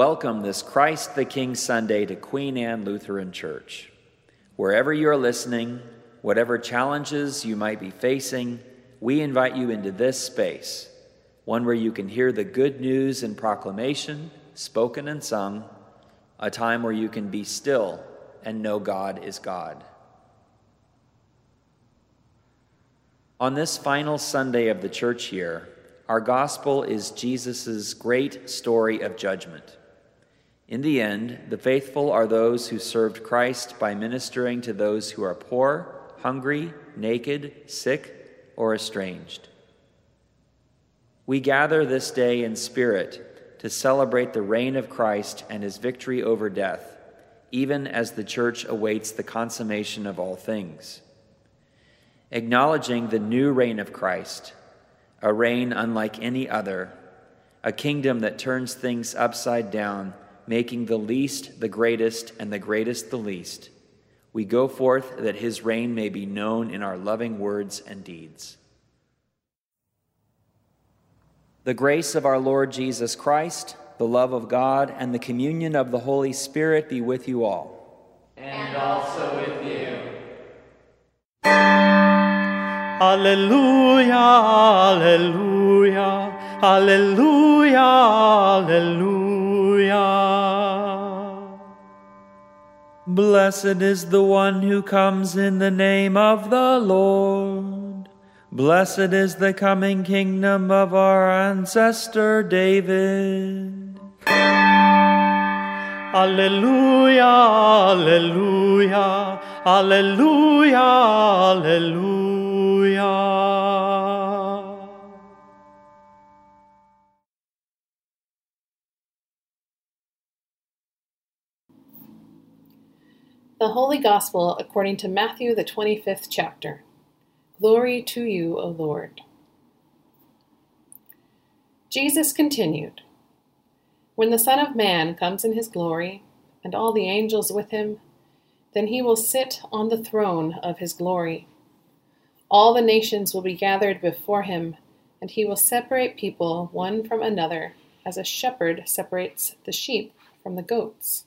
Welcome this Christ the King Sunday to Queen Anne Lutheran Church. Wherever you are listening, whatever challenges you might be facing, we invite you into this space, one where you can hear the good news and proclamation, spoken and sung, a time where you can be still and know God is God. On this final Sunday of the church year, our gospel is Jesus' great story of judgment. In the end, the faithful are those who served Christ by ministering to those who are poor, hungry, naked, sick, or estranged. We gather this day in spirit to celebrate the reign of Christ and his victory over death, even as the church awaits the consummation of all things. Acknowledging the new reign of Christ, a reign unlike any other, a kingdom that turns things upside down making the least the greatest and the greatest the least, we go forth that his reign may be known in our loving words and deeds. The grace of our Lord Jesus Christ, the love of God, and the communion of the Holy Spirit be with you all. And also with you. Alleluia, Alleluia, Alleluia, Alleluia. Blessed is the one who comes in the name of the Lord. Blessed is the coming kingdom of our ancestor David. Alleluia, Alleluia, Alleluia, Alleluia. The Holy Gospel according to Matthew, the 25th chapter. Glory to you, O Lord. Jesus continued When the Son of Man comes in his glory, and all the angels with him, then he will sit on the throne of his glory. All the nations will be gathered before him, and he will separate people one from another, as a shepherd separates the sheep from the goats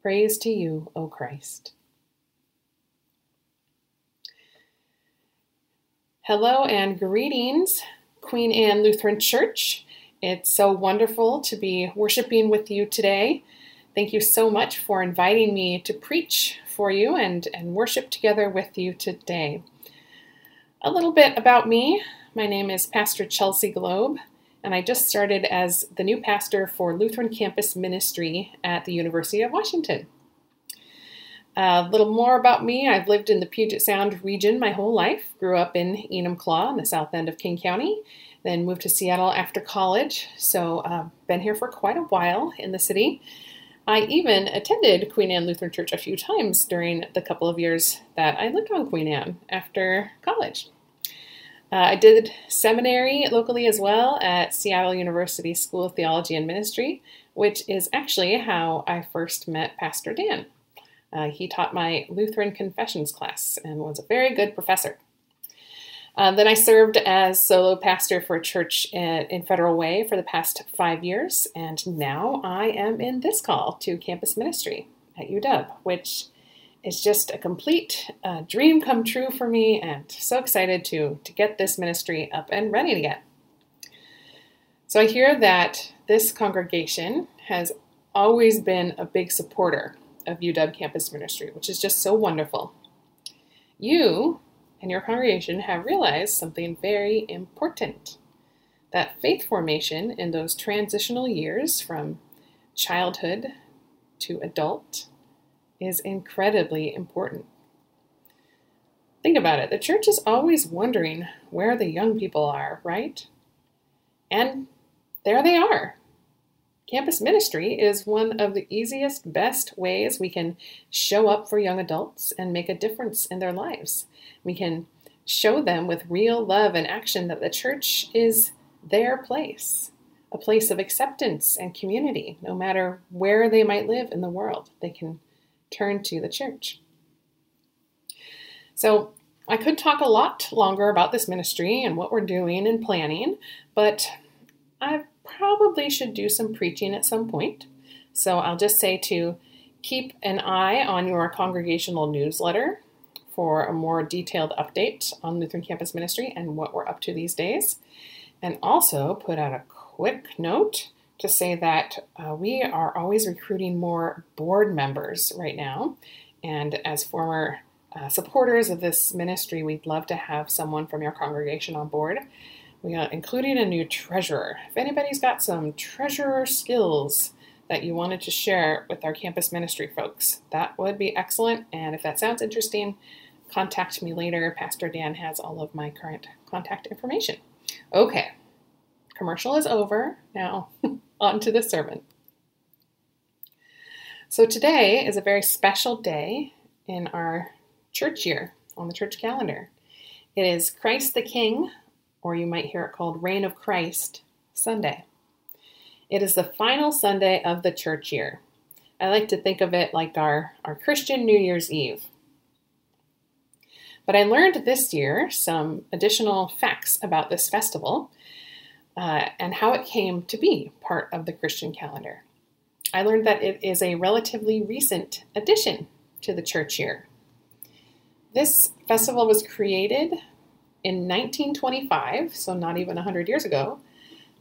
Praise to you, O Christ. Hello and greetings, Queen Anne Lutheran Church. It's so wonderful to be worshiping with you today. Thank you so much for inviting me to preach for you and, and worship together with you today. A little bit about me. My name is Pastor Chelsea Globe and I just started as the new pastor for Lutheran Campus Ministry at the University of Washington. A little more about me I've lived in the Puget Sound region my whole life. Grew up in Enumclaw in the south end of King County, then moved to Seattle after college. So, uh, been here for quite a while in the city. I even attended Queen Anne Lutheran Church a few times during the couple of years that I lived on Queen Anne after college. Uh, I did seminary locally as well at Seattle University School of Theology and Ministry, which is actually how I first met Pastor Dan. Uh, he taught my Lutheran confessions class and was a very good professor. Uh, then I served as solo pastor for a church in, in, Federal Way for the past five years, and now I am in this call to campus ministry at UW, which is just a complete uh, dream come true for me, and so excited to to get this ministry up and running again. So I hear that this congregation has always been a big supporter of UW campus ministry, which is just so wonderful. You and your congregation have realized something very important that faith formation in those transitional years from childhood to adult is incredibly important. Think about it the church is always wondering where the young people are, right? And there they are. Campus ministry is one of the easiest, best ways we can show up for young adults and make a difference in their lives. We can show them with real love and action that the church is their place, a place of acceptance and community, no matter where they might live in the world. They can turn to the church. So, I could talk a lot longer about this ministry and what we're doing and planning, but I probably should do some preaching at some point. So I'll just say to keep an eye on your congregational newsletter for a more detailed update on Lutheran Campus Ministry and what we're up to these days. And also put out a quick note to say that uh, we are always recruiting more board members right now. And as former uh, supporters of this ministry, we'd love to have someone from your congregation on board. We are including a new treasurer. If anybody's got some treasurer skills that you wanted to share with our campus ministry folks, that would be excellent. And if that sounds interesting, contact me later. Pastor Dan has all of my current contact information. Okay, commercial is over. Now, on to the sermon. So, today is a very special day in our church year on the church calendar. It is Christ the King or you might hear it called Reign of Christ Sunday. It is the final Sunday of the church year. I like to think of it like our, our Christian New Year's Eve. But I learned this year some additional facts about this festival uh, and how it came to be part of the Christian calendar. I learned that it is a relatively recent addition to the church year. This festival was created in 1925, so not even 100 years ago,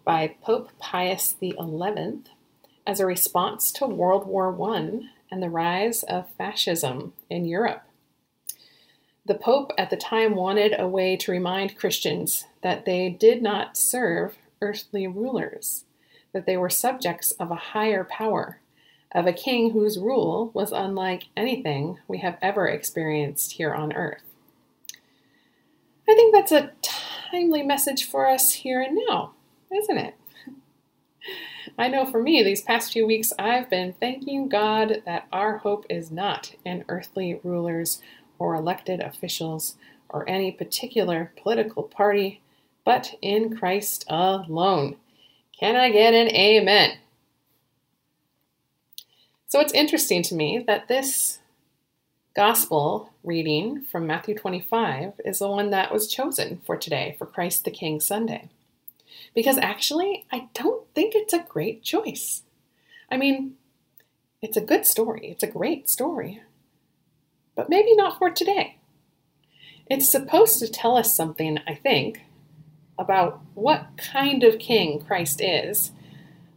by Pope Pius XI as a response to World War I and the rise of fascism in Europe. The Pope at the time wanted a way to remind Christians that they did not serve earthly rulers, that they were subjects of a higher power, of a king whose rule was unlike anything we have ever experienced here on earth. I think that's a timely message for us here and now, isn't it? I know for me, these past few weeks, I've been thanking God that our hope is not in earthly rulers or elected officials or any particular political party, but in Christ alone. Can I get an amen? So it's interesting to me that this gospel reading from Matthew 25 is the one that was chosen for today, for Christ the King Sunday. Because actually, I don't think it's a great choice. I mean, it's a good story, it's a great story, but maybe not for today. It's supposed to tell us something, I think, about what kind of king Christ is,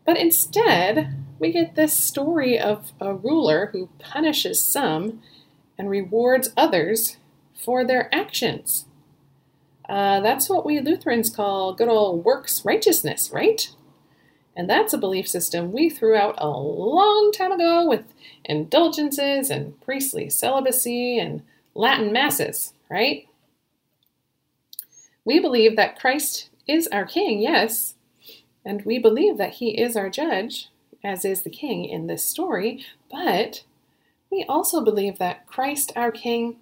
but instead, we get this story of a ruler who punishes some and rewards others for their actions. Uh, that's what we Lutherans call good old works righteousness, right? And that's a belief system we threw out a long time ago with indulgences and priestly celibacy and Latin masses, right? We believe that Christ is our king, yes, and we believe that he is our judge, as is the king in this story, but we also believe that Christ, our king,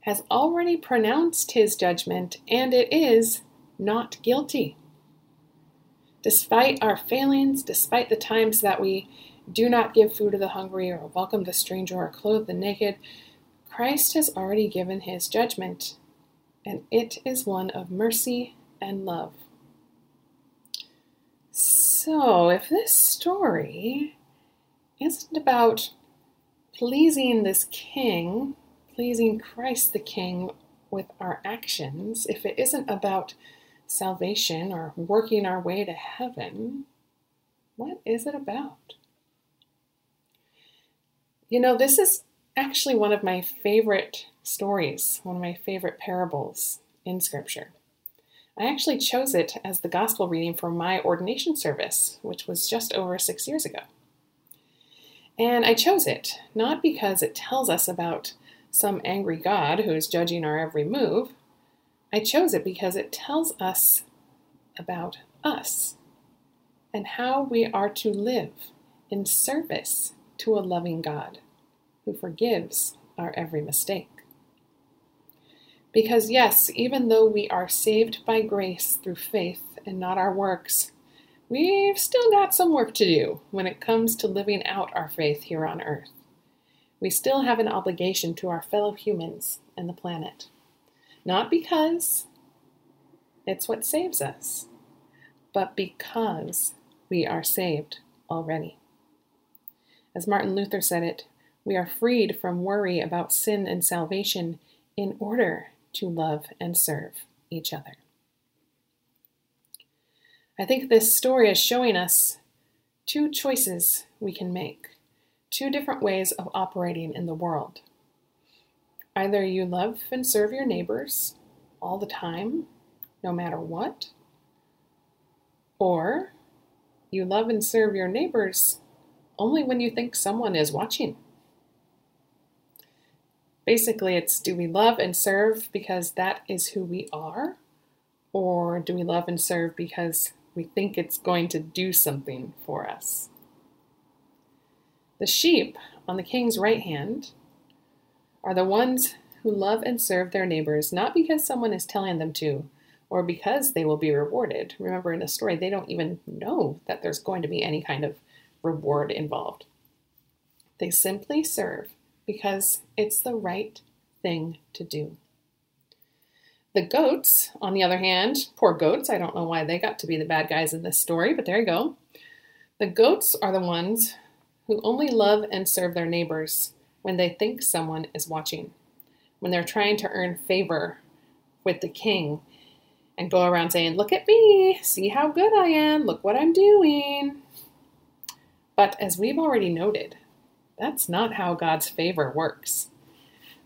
has already pronounced his judgment and it is not guilty. Despite our failings, despite the times that we do not give food to the hungry or welcome the stranger or clothe the naked, Christ has already given his judgment, and it is one of mercy and love. So, if this story isn't about pleasing this king, pleasing Christ the king with our actions, if it isn't about salvation or working our way to heaven, what is it about? You know, this is actually one of my favorite stories, one of my favorite parables in Scripture. I actually chose it as the gospel reading for my ordination service, which was just over six years ago. And I chose it not because it tells us about some angry God who is judging our every move, I chose it because it tells us about us and how we are to live in service to a loving God who forgives our every mistake. Because, yes, even though we are saved by grace through faith and not our works, we've still got some work to do when it comes to living out our faith here on earth. We still have an obligation to our fellow humans and the planet. Not because it's what saves us, but because we are saved already. As Martin Luther said it, we are freed from worry about sin and salvation in order to love and serve each other. I think this story is showing us two choices we can make, two different ways of operating in the world. Either you love and serve your neighbors all the time, no matter what, or you love and serve your neighbors only when you think someone is watching. Basically, it's do we love and serve because that is who we are? Or do we love and serve because we think it's going to do something for us? The sheep on the king's right hand are the ones who love and serve their neighbors not because someone is telling them to or because they will be rewarded. Remember, in the story, they don't even know that there's going to be any kind of reward involved. They simply serve because it's the right thing to do. The goats, on the other hand, poor goats, I don't know why they got to be the bad guys in this story, but there you go. The goats are the ones who only love and serve their neighbors when they think someone is watching, when they're trying to earn favor with the king and go around saying, Look at me, see how good I am, look what I'm doing. But as we've already noted, that's not how God's favor works.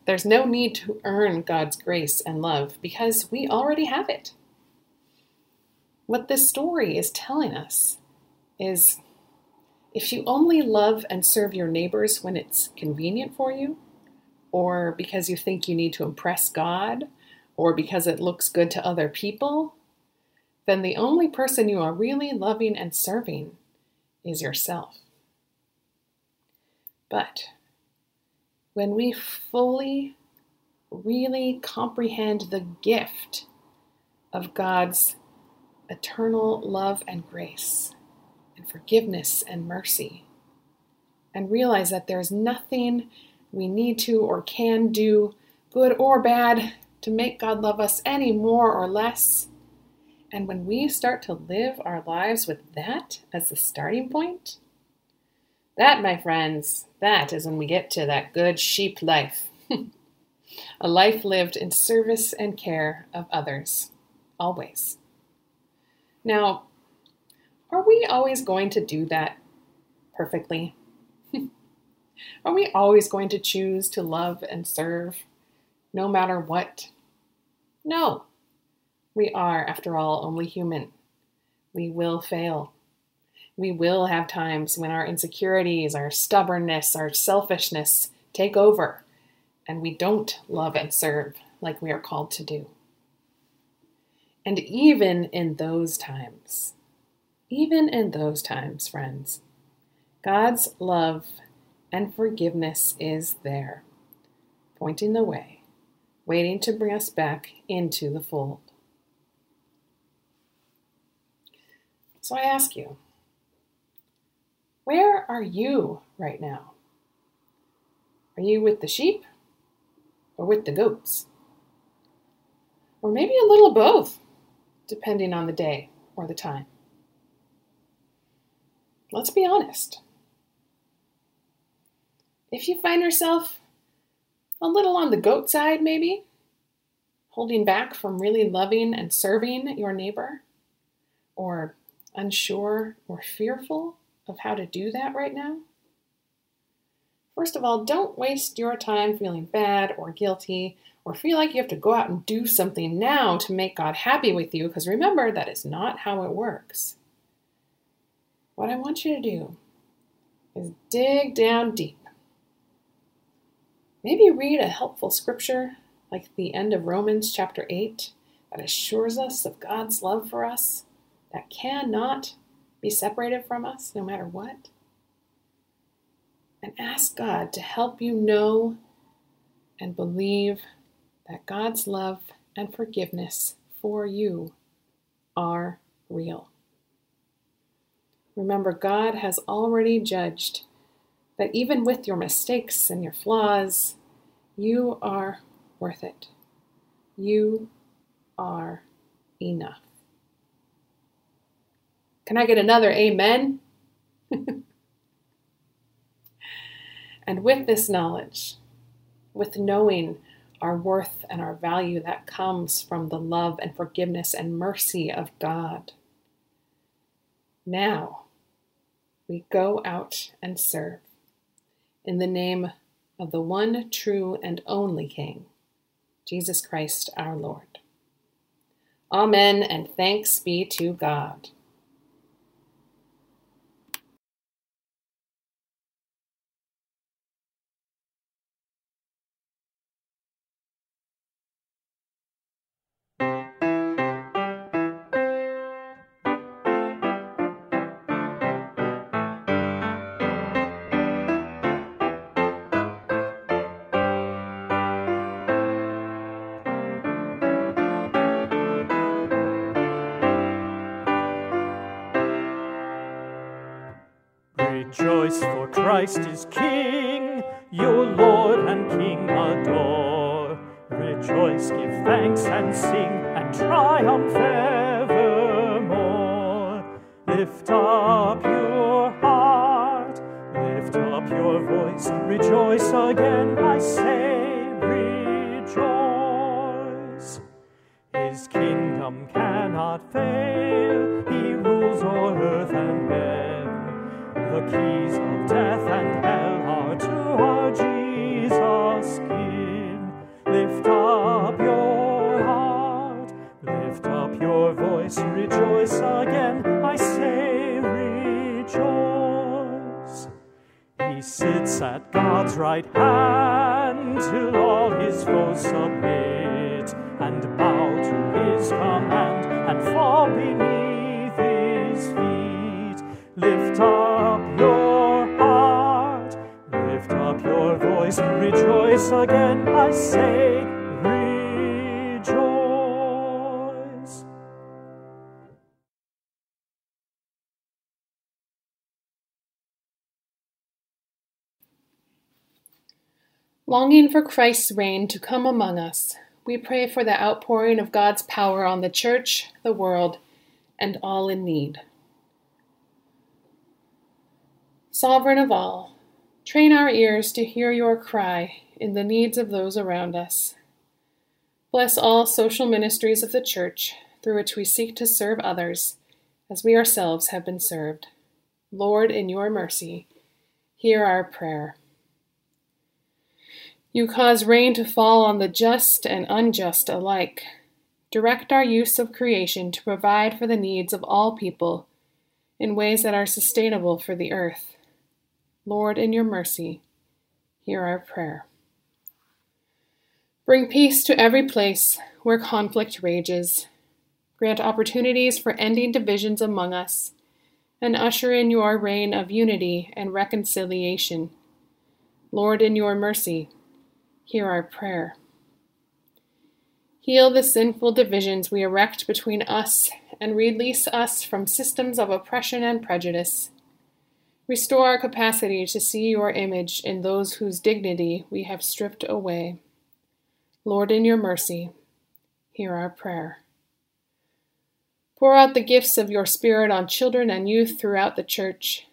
There's no need to earn God's grace and love because we already have it. What this story is telling us is if you only love and serve your neighbors when it's convenient for you, or because you think you need to impress God, or because it looks good to other people, then the only person you are really loving and serving is yourself. But when we fully, really comprehend the gift of God's eternal love and grace, and forgiveness and mercy, and realize that there's nothing we need to or can do, good or bad, to make God love us any more or less. And when we start to live our lives with that as the starting point, that, my friends, that is when we get to that good sheep life. a life lived in service and care of others, always. Now, are we always going to do that perfectly? Are we always going to choose to love and serve no matter what? No. We are, after all, only human. We will fail. We will have times when our insecurities, our stubbornness, our selfishness take over, and we don't love and serve like we are called to do. And even in those times, even in those times, friends, God's love and forgiveness is there, pointing the way, waiting to bring us back into the fold. So I ask you, where are you right now? Are you with the sheep or with the goats? Or maybe a little of both, depending on the day or the time. Let's be honest. If you find yourself a little on the goat side, maybe, holding back from really loving and serving your neighbor, or unsure or fearful of how to do that right now? First of all, don't waste your time feeling bad or guilty or feel like you have to go out and do something now to make God happy with you, because remember, that is not how it works. What I want you to do is dig down deep. Maybe read a helpful scripture like the end of Romans chapter 8 that assures us of God's love for us, that cannot be separated from us no matter what. And ask God to help you know and believe that God's love and forgiveness for you are real. Remember, God has already judged that even with your mistakes and your flaws, you are worth it. You are enough. Can I get another amen? and with this knowledge, with knowing our worth and our value that comes from the love and forgiveness and mercy of God, now we go out and serve in the name of the one true and only King, Jesus Christ our Lord. Amen, and thanks be to God. Rejoice, for Christ is King, your Lord and King adore. Rejoice, give thanks and sing, and triumph evermore. Lift up your heart, lift up your voice, rejoice again, I say, rejoice. His kingdom cannot fail, he rules o'er earth and heaven. The keys of death and hell are to our Jesus given. Lift up your heart, lift up your voice, rejoice again. I say, rejoice. He sits at God's right hand till all his foes submit and bow to his command and fall beneath voice, rejoice again, I say, rejoice. Longing for Christ's reign to come among us, we pray for the outpouring of God's power on the church, the world, and all in need. Sovereign of all, train our ears to hear your cry in the needs of those around us. Bless all social ministries of the church through which we seek to serve others as we ourselves have been served. Lord, in your mercy, hear our prayer. You cause rain to fall on the just and unjust alike. Direct our use of creation to provide for the needs of all people in ways that are sustainable for the earth. Lord, in your mercy, hear our prayer. Bring peace to every place where conflict rages. Grant opportunities for ending divisions among us, and usher in your reign of unity and reconciliation. Lord, in your mercy, hear our prayer. Heal the sinful divisions we erect between us and release us from systems of oppression and prejudice. Restore our capacity to see your image in those whose dignity we have stripped away. Lord, in your mercy, hear our prayer. Pour out the gifts of your Spirit on children and youth throughout the church.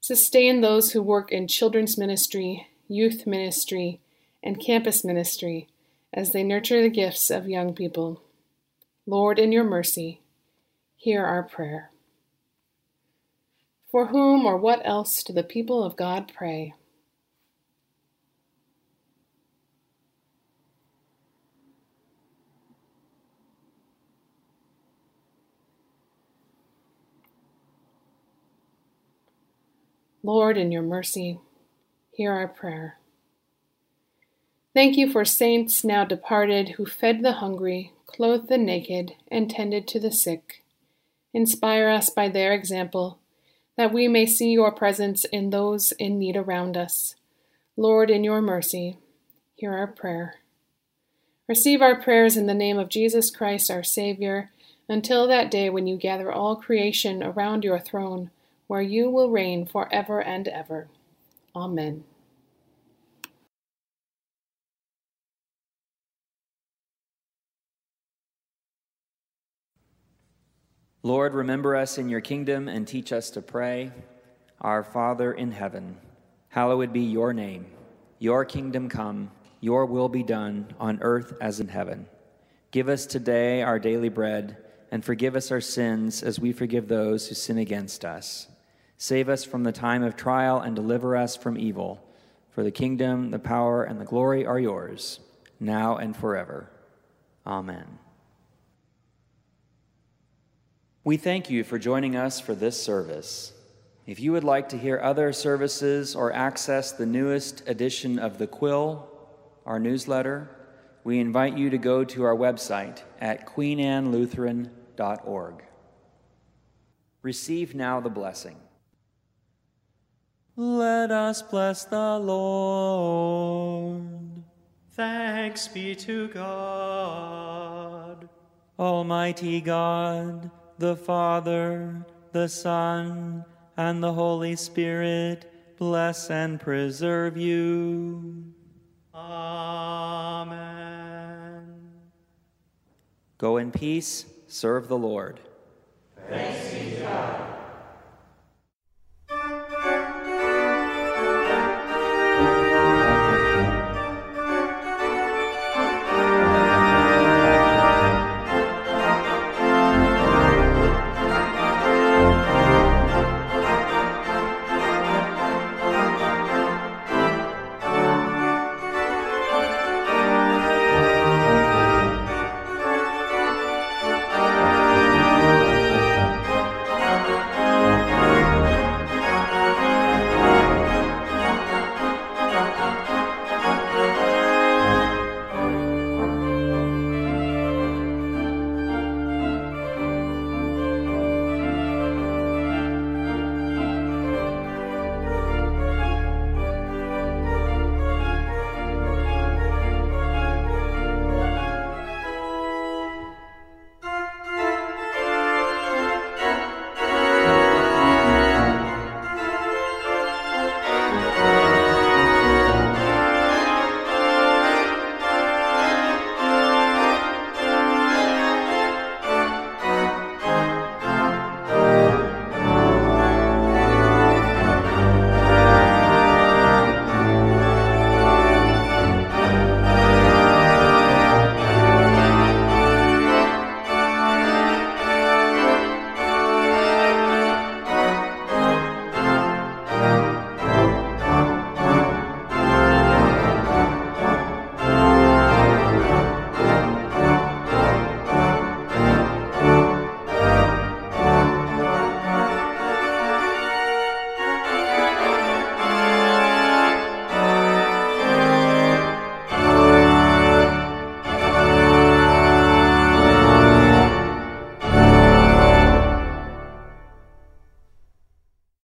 Sustain those who work in children's ministry, youth ministry, and campus ministry as they nurture the gifts of young people. Lord, in your mercy, hear our prayer. For whom or what else do the people of God pray? Lord, in your mercy, hear our prayer. Thank you for saints now departed who fed the hungry, clothed the naked, and tended to the sick. Inspire us by their example, that we may see your presence in those in need around us. Lord, in your mercy, hear our prayer. Receive our prayers in the name of Jesus Christ, our Savior, until that day when you gather all creation around your throne, where you will reign forever and ever. Amen. Lord, remember us in your kingdom and teach us to pray. Our Father in heaven, hallowed be your name. Your kingdom come, your will be done on earth as in heaven. Give us today our daily bread, and forgive us our sins as we forgive those who sin against us. Save us from the time of trial and deliver us from evil. For the kingdom, the power, and the glory are yours, now and forever. Amen. We thank you for joining us for this service. If you would like to hear other services or access the newest edition of The Quill, our newsletter, we invite you to go to our website at queenannelutheran.org. Receive now the blessing. Let us bless the Lord. Thanks be to God. Almighty God, the Father, the Son, and the Holy Spirit bless and preserve you. Amen. Go in peace, serve the Lord. Thanks be to God.